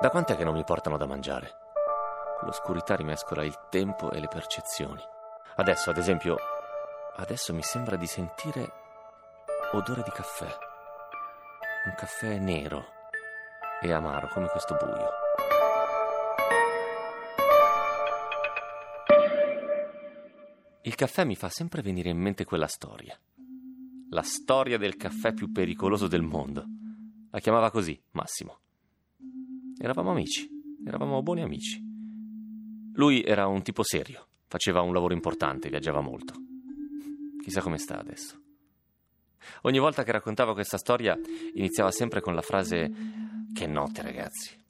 Da quant'è che non mi portano da mangiare? L'oscurità rimescola il tempo e le percezioni. Adesso, ad esempio, adesso mi sembra di sentire odore di caffè. Un caffè nero e amaro come questo buio. Il caffè mi fa sempre venire in mente quella storia. La storia del caffè più pericoloso del mondo. La chiamava così, Massimo. Eravamo amici, eravamo buoni amici. Lui era un tipo serio, faceva un lavoro importante, viaggiava molto. Chissà come sta adesso. Ogni volta che raccontava questa storia iniziava sempre con la frase Che notte ragazzi.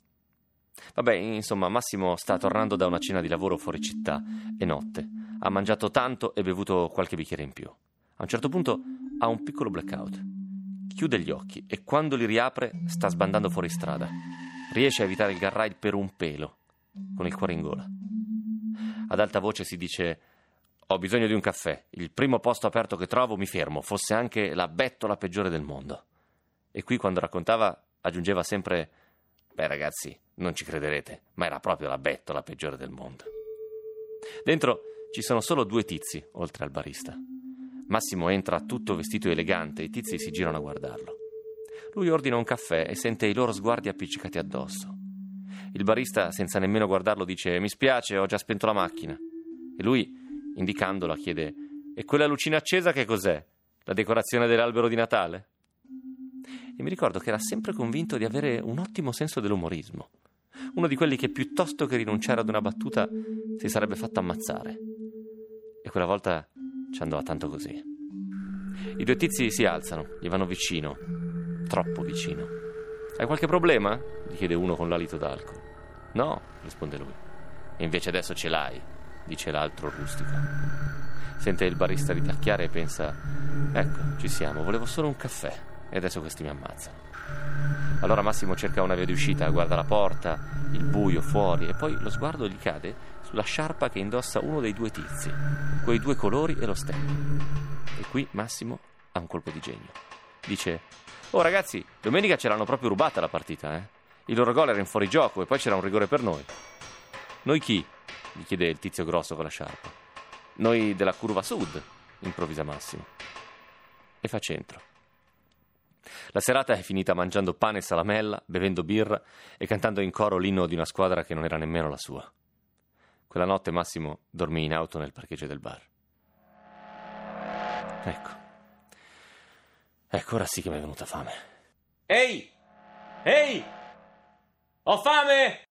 Vabbè, insomma, Massimo sta tornando da una cena di lavoro fuori città e notte. Ha mangiato tanto e bevuto qualche bicchiere in più. A un certo punto ha un piccolo blackout. Chiude gli occhi e quando li riapre sta sbandando fuori strada. Riesce a evitare il garrail per un pelo, con il cuore in gola. Ad alta voce si dice: Ho bisogno di un caffè. Il primo posto aperto che trovo mi fermo, fosse anche la bettola peggiore del mondo. E qui, quando raccontava, aggiungeva sempre: Beh, ragazzi, non ci crederete, ma era proprio la bettola peggiore del mondo. Dentro ci sono solo due tizi, oltre al barista. Massimo entra tutto vestito elegante i tizi si girano a guardarlo. Lui ordina un caffè e sente i loro sguardi appiccicati addosso. Il barista, senza nemmeno guardarlo, dice: Mi spiace, ho già spento la macchina. E lui, indicandola, chiede: E quella lucina accesa che cos'è? La decorazione dell'albero di Natale? E mi ricordo che era sempre convinto di avere un ottimo senso dell'umorismo. Uno di quelli che piuttosto che rinunciare ad una battuta si sarebbe fatto ammazzare. E quella volta ci andò tanto così. I due tizi si alzano, gli vanno vicino, troppo vicino. Hai qualche problema? gli chiede uno con l'alito d'alcol. No, risponde lui. E invece adesso ce l'hai, dice l'altro rustico. Sente il barista ritacchiare e pensa: Ecco, ci siamo, volevo solo un caffè e adesso questi mi ammazzano. Allora Massimo cerca una via di uscita, guarda la porta, il buio fuori e poi lo sguardo gli cade sulla sciarpa che indossa uno dei due tizi, quei due colori e lo stemma. E qui Massimo ha un colpo di genio. Dice: Oh ragazzi, domenica ce l'hanno proprio rubata la partita, eh? Il loro gol era in fuorigioco e poi c'era un rigore per noi. Noi chi? gli chiede il tizio grosso con la sciarpa. Noi della curva sud, improvvisa Massimo. E fa centro. La serata è finita mangiando pane e salamella, bevendo birra e cantando in coro l'inno di una squadra che non era nemmeno la sua. Quella notte Massimo dormì in auto nel parcheggio del bar. Ecco. Ecco, ora sì che mi è venuta fame. Ehi! Ehi! Ho fame!